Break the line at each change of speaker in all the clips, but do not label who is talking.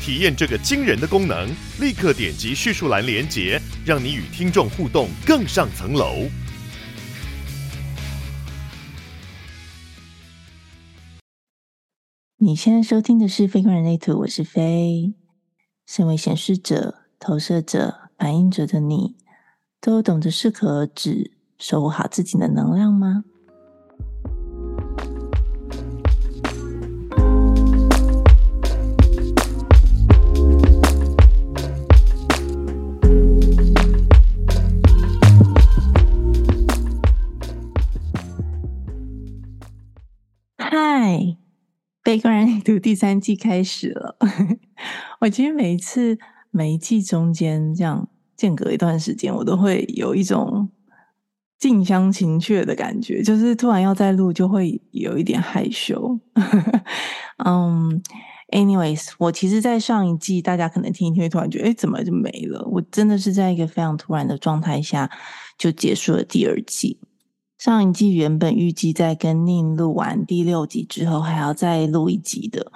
体验这个惊人的功能，立刻点击叙述栏连结，让你与听众互动更上层楼。
你现在收听的是《Faker 人类图》，我是飞。身为显示者、投射者、反映者的你，都懂得适可而止，守护好自己的能量吗？Faker 人类图第三季开始了，我其实每一次每一季中间这样间隔一段时间，我都会有一种近乡情怯的感觉，就是突然要再录，就会有一点害羞。嗯、，anyways，我其实，在上一季大家可能听一听，会突然觉得，哎，怎么就没了？我真的是在一个非常突然的状态下就结束了第二季。上一季原本预计在跟宁录完第六集之后还要再录一集的，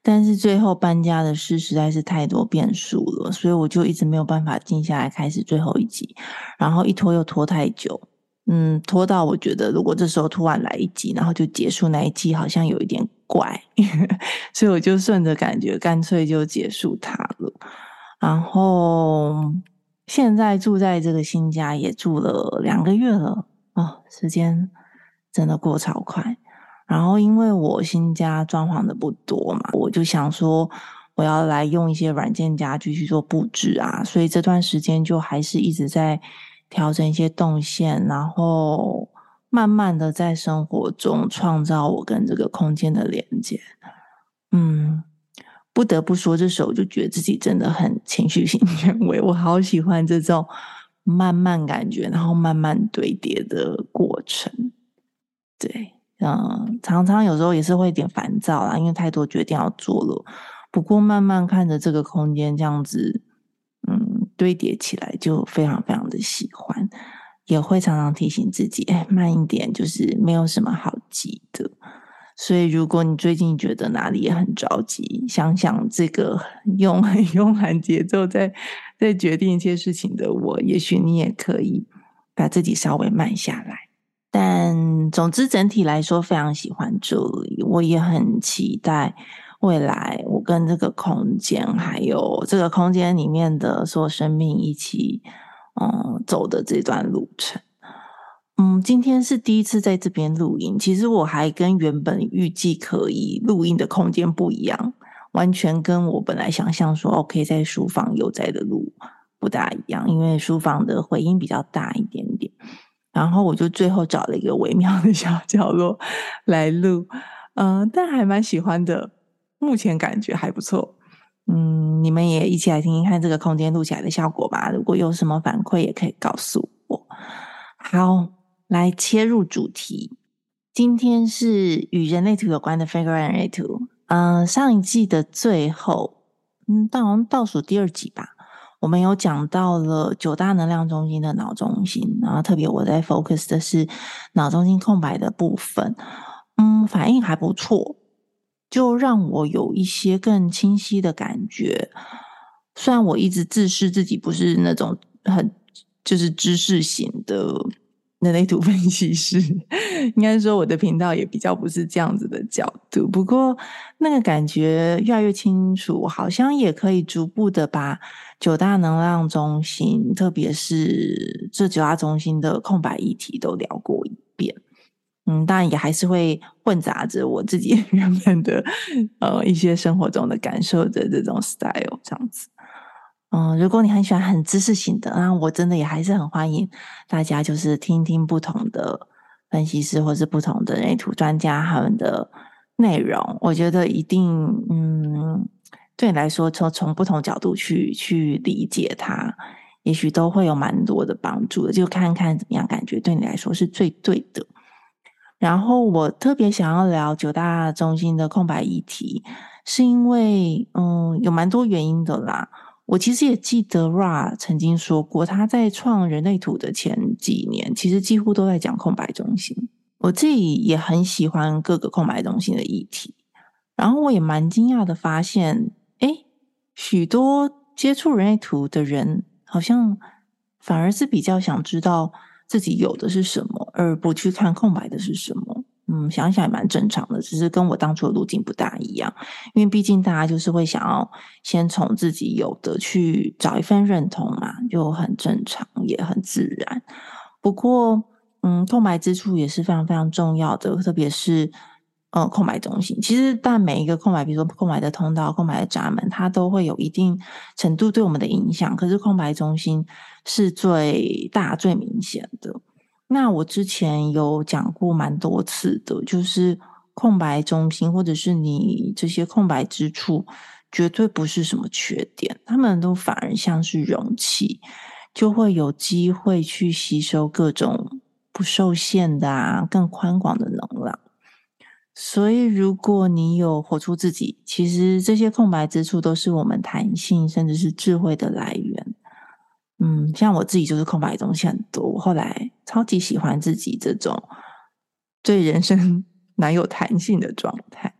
但是最后搬家的事实在是太多变数了，所以我就一直没有办法静下来开始最后一集，然后一拖又拖太久，嗯，拖到我觉得如果这时候突然来一集，然后就结束那一季，好像有一点怪，所以我就顺着感觉，干脆就结束它了。然后现在住在这个新家也住了两个月了。哦，时间真的过超快。然后，因为我新家装潢的不多嘛，我就想说我要来用一些软件家具去做布置啊，所以这段时间就还是一直在调整一些动线，然后慢慢的在生活中创造我跟这个空间的连接。嗯，不得不说，这时候就觉得自己真的很情绪性权威，我好喜欢这种。慢慢感觉，然后慢慢堆叠的过程，对，嗯，常常有时候也是会有点烦躁啦，因为太多决定要做了。不过慢慢看着这个空间这样子，嗯，堆叠起来就非常非常的喜欢，也会常常提醒自己，哎，慢一点，就是没有什么好急的。所以，如果你最近觉得哪里也很着急，想想这个用 很慵懒节奏在在决定一些事情的我，也许你也可以把自己稍微慢下来。但总之，整体来说非常喜欢这里，我也很期待未来我跟这个空间，还有这个空间里面的所有生命一起，嗯，走的这段路程。嗯，今天是第一次在这边录音。其实我还跟原本预计可以录音的空间不一样，完全跟我本来想象说 OK 在书房悠哉的录不大一样。因为书房的回音比较大一点点，然后我就最后找了一个微妙的小角落来录。嗯，但还蛮喜欢的，目前感觉还不错。嗯，你们也一起来听听看这个空间录起来的效果吧。如果有什么反馈，也可以告诉我。好。来切入主题，今天是与人类图有关的 Faker 人类图。嗯，上一季的最后，嗯，倒倒数第二集吧，我们有讲到了九大能量中心的脑中心，然后特别我在 focus 的是脑中心空白的部分。嗯，反应还不错，就让我有一些更清晰的感觉。虽然我一直自视自己不是那种很就是知识型的。人类图分析师，应该说我的频道也比较不是这样子的角度。不过那个感觉越来越清楚，好像也可以逐步的把九大能量中心，特别是这九大中心的空白议题都聊过一遍。嗯，当然也还是会混杂着我自己 原本的呃一些生活中的感受的这种 style 这样子。嗯，如果你很喜欢很知识型的，那我真的也还是很欢迎大家，就是听听不同的分析师或是不同的人类图专家他们的内容。我觉得一定，嗯，对你来说，从从不同角度去去理解它，也许都会有蛮多的帮助的。就看看怎么样，感觉对你来说是最对的。然后我特别想要聊九大中心的空白议题，是因为嗯，有蛮多原因的啦。我其实也记得 Ra 曾经说过，他在创人类图的前几年，其实几乎都在讲空白中心。我自己也很喜欢各个空白中心的议题，然后我也蛮惊讶的发现，诶，许多接触人类图的人，好像反而是比较想知道。自己有的是什么，而不去看空白的是什么？嗯，想想也蛮正常的，只是跟我当初的路径不大一样。因为毕竟大家就是会想要先从自己有的去找一份认同嘛，就很正常，也很自然。不过，嗯，空白之处也是非常非常重要的，特别是。呃，空白中心其实，但每一个空白，比如说空白的通道、空白的闸门，它都会有一定程度对我们的影响。可是，空白中心是最大、最明显的。那我之前有讲过蛮多次的，就是空白中心，或者是你这些空白之处，绝对不是什么缺点，他们都反而像是容器，就会有机会去吸收各种不受限的啊，更宽广的能量。所以，如果你有活出自己，其实这些空白之处都是我们弹性甚至是智慧的来源。嗯，像我自己就是空白的东西很多，我后来超级喜欢自己这种对人生 蛮有弹性的状态。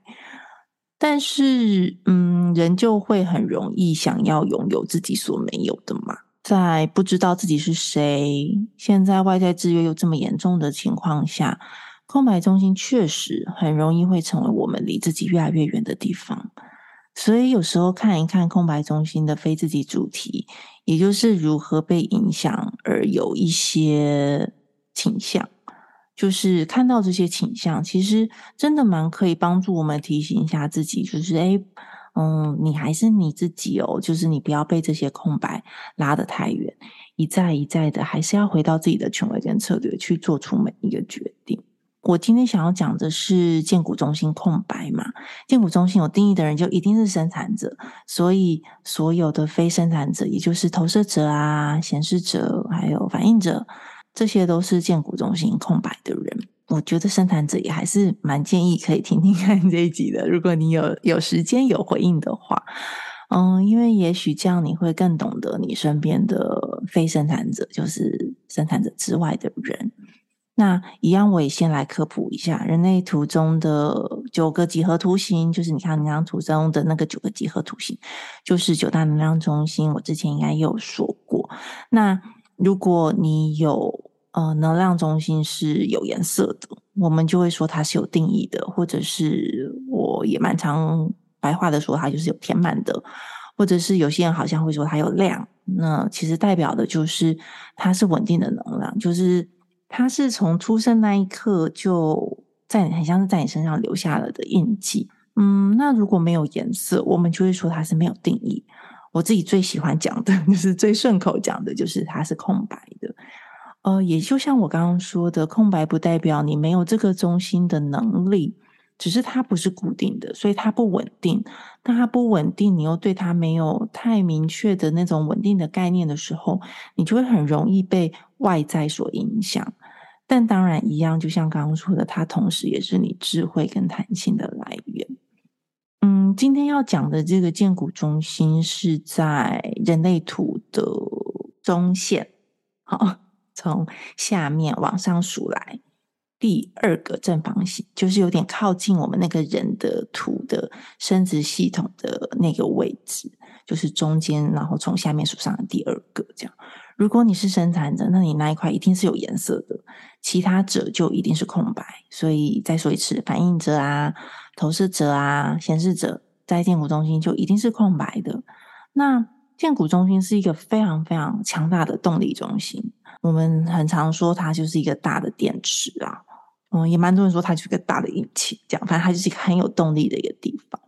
但是，嗯，人就会很容易想要拥有自己所没有的嘛，在不知道自己是谁，现在外在制约又这么严重的情况下。空白中心确实很容易会成为我们离自己越来越远的地方，所以有时候看一看空白中心的非自己主题，也就是如何被影响而有一些倾向，就是看到这些倾向，其实真的蛮可以帮助我们提醒一下自己，就是诶，嗯，你还是你自己哦，就是你不要被这些空白拉得太远，一再一再的，还是要回到自己的权威跟策略去做出每一个决定。我今天想要讲的是荐股中心空白嘛，荐股中心有定义的人就一定是生产者，所以所有的非生产者，也就是投射者啊、显示者还有反应者，这些都是荐股中心空白的人。我觉得生产者也还是蛮建议可以听听看这一集的，如果你有有时间有回应的话，嗯，因为也许这样你会更懂得你身边的非生产者，就是生产者之外的人。那一样，我也先来科普一下人类图中的九个几何图形，就是你看那张图中的那个九个几何图形，就是九大能量中心。我之前应该有说过。那如果你有呃能量中心是有颜色的，我们就会说它是有定义的，或者是我也蛮常白话的说它就是有填满的，或者是有些人好像会说它有量，那其实代表的就是它是稳定的能量，就是。它是从出生那一刻就在，很像是在你身上留下了的印记。嗯，那如果没有颜色，我们就会说它是没有定义。我自己最喜欢讲的 就是最顺口讲的，就是它是空白的。呃，也就像我刚刚说的，空白不代表你没有这个中心的能力，只是它不是固定的，所以它不稳定。当它不稳定，你又对它没有太明确的那种稳定的概念的时候，你就会很容易被外在所影响。但当然一样，就像刚刚说的，它同时也是你智慧跟弹性的来源。嗯，今天要讲的这个建骨中心是在人类图的中线，好，从下面往上数来，第二个正方形，就是有点靠近我们那个人的图的生殖系统的那个位置，就是中间，然后从下面数上第二个这样。如果你是生产者，那你那一块一定是有颜色的，其他者就一定是空白。所以再说一次，反应者啊、投射者啊、显示者，在建骨中心就一定是空白的。那建骨中心是一个非常非常强大的动力中心，我们很常说它就是一个大的电池啊，嗯，也蛮多人说它就是一个大的引擎，这样，反正它就是一个很有动力的一个地方。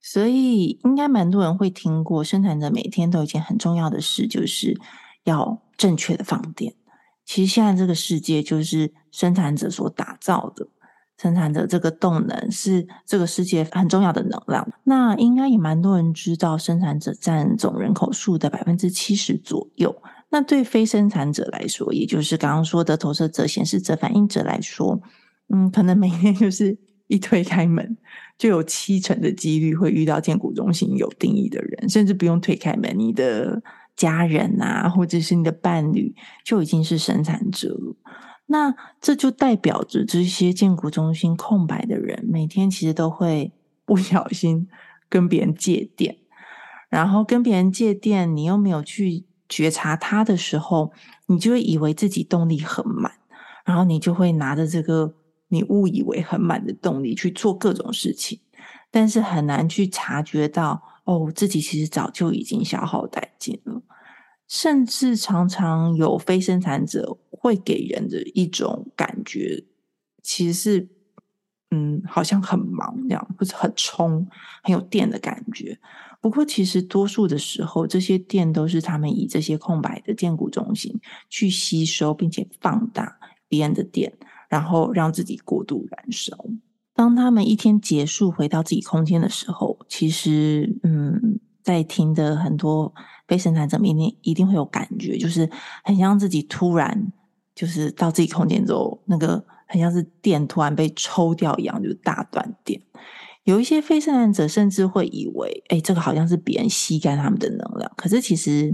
所以应该蛮多人会听过，生产者每天都有一件很重要的事，就是。要正确的放电。其实现在这个世界就是生产者所打造的，生产者这个动能是这个世界很重要的能量。那应该也蛮多人知道，生产者占总人口数的百分之七十左右。那对非生产者来说，也就是刚刚说的投射者、显示者、反映者来说，嗯，可能每天就是一推开门，就有七成的几率会遇到建股中心有定义的人，甚至不用推开门，你的家人啊，或者是你的伴侣，就已经是生产者了。那这就代表着这些荐骨中心空白的人，每天其实都会不小心跟别人借电，然后跟别人借电，你又没有去觉察他的时候，你就会以为自己动力很满，然后你就会拿着这个你误以为很满的动力去做各种事情，但是很难去察觉到，哦，自己其实早就已经消耗殆尽了。甚至常常有非生产者会给人的一种感觉，其实是，嗯，好像很忙这样，或者很冲、很有电的感觉。不过，其实多数的时候，这些电都是他们以这些空白的荐骨中心去吸收，并且放大别人的电，然后让自己过度燃烧。当他们一天结束回到自己空间的时候，其实，嗯。在听的很多非生产者，一定一定会有感觉，就是很像自己突然就是到自己空间之后，那个很像是电突然被抽掉一样，就是大断电。有一些非生产者甚至会以为，哎，这个好像是别人吸干他们的能量，可是其实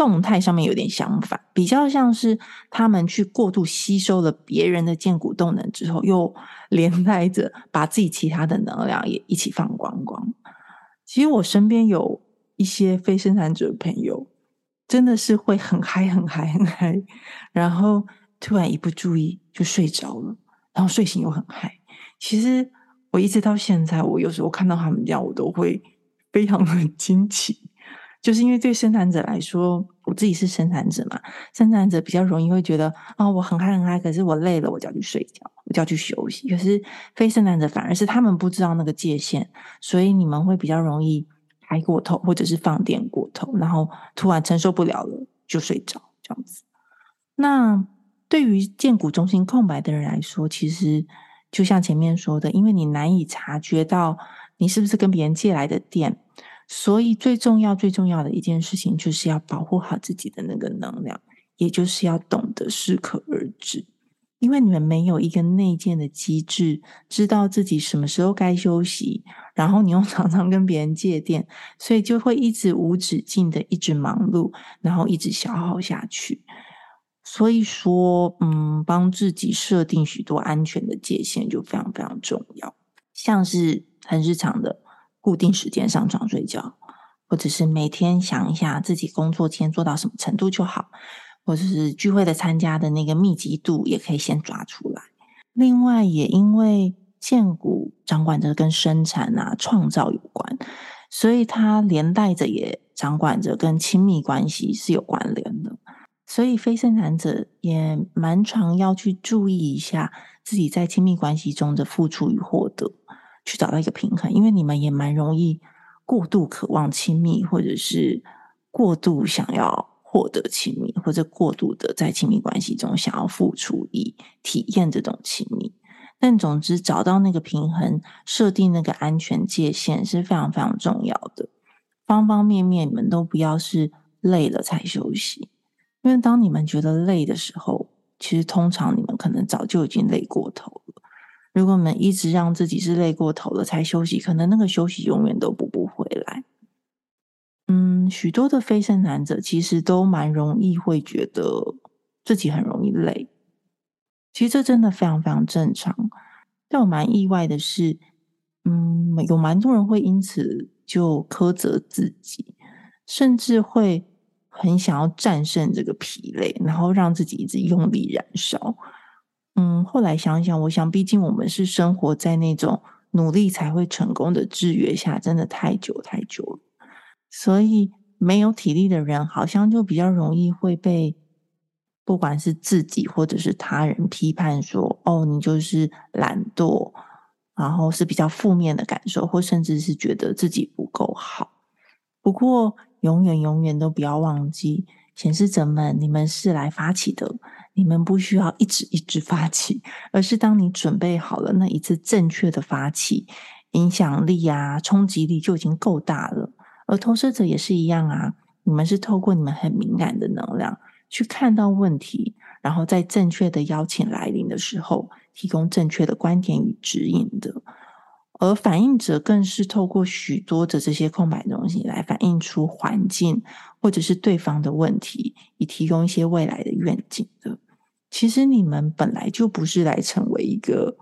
动态上面有点相反，比较像是他们去过度吸收了别人的荐骨动能之后，又连带着把自己其他的能量也一起放光光。其实我身边有一些非生产者的朋友，真的是会很嗨、很嗨、很嗨，然后突然一不注意就睡着了，然后睡醒又很嗨。其实我一直到现在，我有时候看到他们这样，我都会非常的惊奇，就是因为对生产者来说，我自己是生产者嘛，生产者比较容易会觉得啊、哦，我很嗨很嗨，可是我累了，我就要去睡觉。我就要去休息，可是非生产者反而是他们不知道那个界限，所以你们会比较容易嗨过头，或者是放电过头，然后突然承受不了了就睡着这样子。那对于荐骨中心空白的人来说，其实就像前面说的，因为你难以察觉到你是不是跟别人借来的电，所以最重要最重要的一件事情就是要保护好自己的那个能量，也就是要懂得适可而止。因为你们没有一个内建的机制，知道自己什么时候该休息，然后你又 常常跟别人借电，所以就会一直无止境的一直忙碌，然后一直消耗下去。所以说，嗯，帮自己设定许多安全的界限就非常非常重要，像是很日常的固定时间上床睡觉，或者是每天想一下自己工作前做到什么程度就好。或者是聚会的参加的那个密集度，也可以先抓出来。另外，也因为荐骨掌管着跟生产啊、创造有关，所以它连带着也掌管着跟亲密关系是有关联的。所以，非生产者也蛮常要去注意一下自己在亲密关系中的付出与获得，去找到一个平衡。因为你们也蛮容易过度渴望亲密，或者是过度想要。获得亲密，或者过度的在亲密关系中想要付出以体验这种亲密，但总之找到那个平衡，设定那个安全界限是非常非常重要的。方方面面，你们都不要是累了才休息，因为当你们觉得累的时候，其实通常你们可能早就已经累过头了。如果我们一直让自己是累过头了才休息，可能那个休息永远都补不回来。嗯，许多的非生产者其实都蛮容易会觉得自己很容易累，其实这真的非常非常正常。但我蛮意外的是，嗯，有蛮多人会因此就苛责自己，甚至会很想要战胜这个疲累，然后让自己一直用力燃烧。嗯，后来想想，我想，毕竟我们是生活在那种努力才会成功的制约下，真的太久太久了。所以，没有体力的人，好像就比较容易会被，不管是自己或者是他人批判说：“哦，你就是懒惰。”然后是比较负面的感受，或甚至是觉得自己不够好。不过，永远永远都不要忘记，显示者们，你们是来发起的，你们不需要一直一直发起，而是当你准备好了那一次正确的发起，影响力啊、冲击力就已经够大了。而投射者也是一样啊，你们是透过你们很敏感的能量去看到问题，然后在正确的邀请来临的时候，提供正确的观点与指引的。而反映者更是透过许多的这些空白东西来反映出环境或者是对方的问题，以提供一些未来的愿景的。其实你们本来就不是来成为一个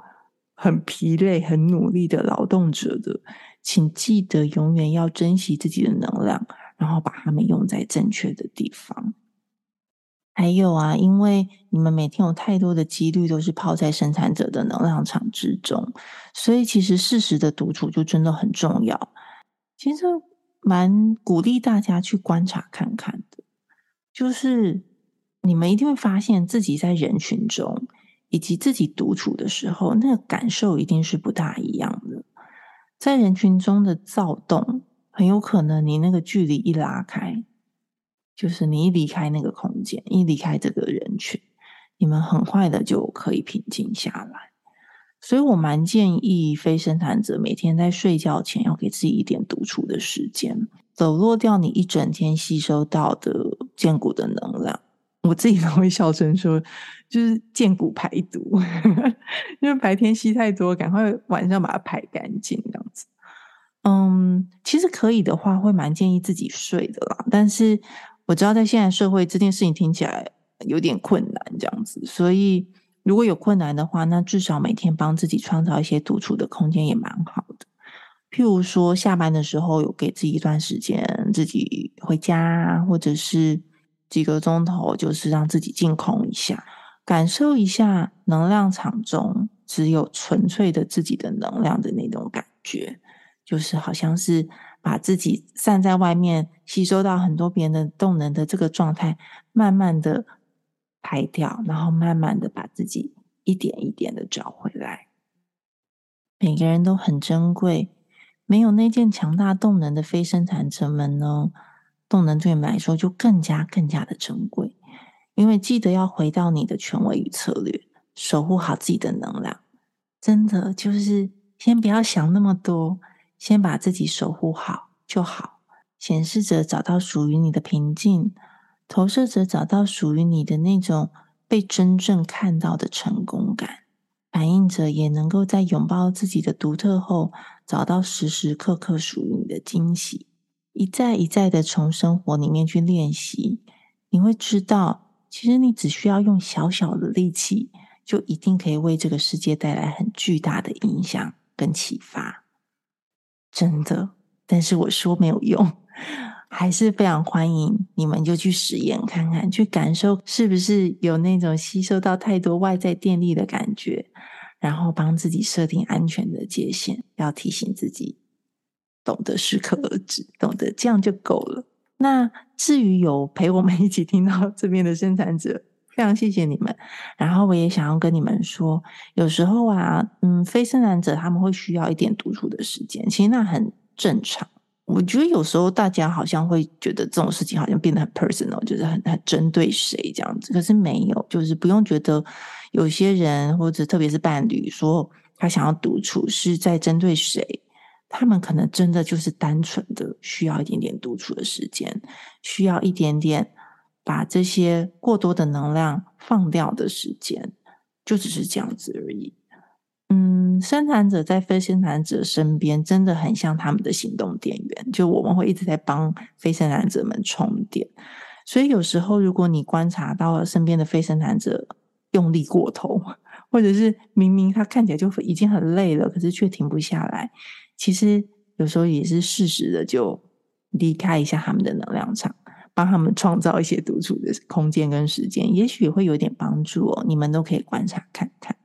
很疲累、很努力的劳动者的，请记得永远要珍惜自己的能量，然后把它们用在正确的地方。还有啊，因为你们每天有太多的几率都是泡在生产者的能量场之中，所以其实适时的独处就真的很重要。其实蛮鼓励大家去观察看看的，就是你们一定会发现自己在人群中以及自己独处的时候，那个感受一定是不大一样的。在人群中的躁动，很有可能你那个距离一拉开。就是你一离开那个空间，一离开这个人群，你们很快的就可以平静下来。所以我蛮建议非生产者每天在睡觉前要给自己一点独处的时间，走落掉你一整天吸收到的坚固的能量。我自己都会笑称说，就是荐骨排毒，因 为白天吸太多，赶快晚上把它排干净，这样子。嗯，其实可以的话，会蛮建议自己睡的啦，但是。我知道在现在社会这件事情听起来有点困难，这样子，所以如果有困难的话，那至少每天帮自己创造一些独处的空间也蛮好的。譬如说下班的时候有给自己一段时间自己回家，或者是几个钟头，就是让自己净空一下，感受一下能量场中只有纯粹的自己的能量的那种感觉，就是好像是。把自己散在外面，吸收到很多别人的动能的这个状态，慢慢的排掉，然后慢慢的把自己一点一点的找回来。每个人都很珍贵，没有那件强大动能的非生产者们呢，动能对你们来说就更加更加的珍贵。因为记得要回到你的权威与策略，守护好自己的能量。真的就是先不要想那么多。先把自己守护好就好。显示者找到属于你的平静，投射者找到属于你的那种被真正看到的成功感，反映者也能够在拥抱自己的独特后，找到时时刻刻属于你的惊喜。一再一再的从生活里面去练习，你会知道，其实你只需要用小小的力气，就一定可以为这个世界带来很巨大的影响跟启发。真的，但是我说没有用，还是非常欢迎你们就去实验看看，去感受是不是有那种吸收到太多外在电力的感觉，然后帮自己设定安全的界限，要提醒自己懂得适可而止，懂得这样就够了。那至于有陪我们一起听到这边的生产者。非常谢谢你们，然后我也想要跟你们说，有时候啊，嗯，非生产者他们会需要一点独处的时间，其实那很正常。我觉得有时候大家好像会觉得这种事情好像变得很 personal，就是很很针对谁这样子，可是没有，就是不用觉得有些人或者特别是伴侣说他想要独处是在针对谁，他们可能真的就是单纯的需要一点点独处的时间，需要一点点。把这些过多的能量放掉的时间，就只是这样子而已。嗯，生产者在非生产者身边，真的很像他们的行动电源。就我们会一直在帮非生产者们充电。所以有时候，如果你观察到了身边的非生产者用力过头，或者是明明他看起来就已经很累了，可是却停不下来，其实有时候也是适时的就离开一下他们的能量场。帮他们创造一些独处的空间跟时间，也许也会有点帮助哦。你们都可以观察看看，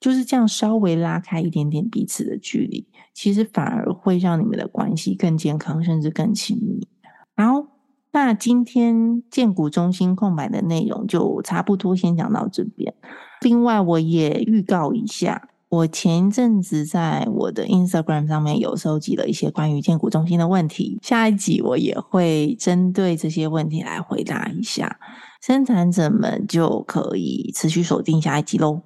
就是这样稍微拉开一点点彼此的距离，其实反而会让你们的关系更健康，甚至更亲密。好，那今天荐股中心空白的内容就差不多，先讲到这边。另外，我也预告一下。我前一阵子在我的 Instagram 上面有收集了一些关于荐股中心的问题，下一集我也会针对这些问题来回答一下。生产者们就可以持续锁定下一集喽。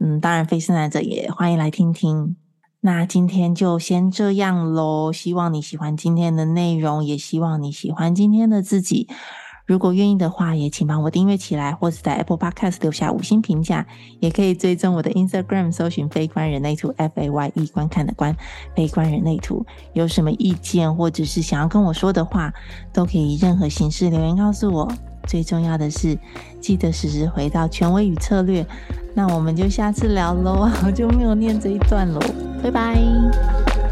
嗯，当然非生产者也欢迎来听听。那今天就先这样喽，希望你喜欢今天的内容，也希望你喜欢今天的自己。如果愿意的话，也请帮我订阅起来，或是在 Apple Podcast 留下五星评价，也可以追踪我的 Instagram，搜寻“非观人类图 ”，F A Y E 观看的观，非观人类图。有什么意见或者是想要跟我说的话，都可以以任何形式留言告诉我。最重要的是，记得时时回到权威与策略。那我们就下次聊喽，好久没有念这一段喽，拜拜。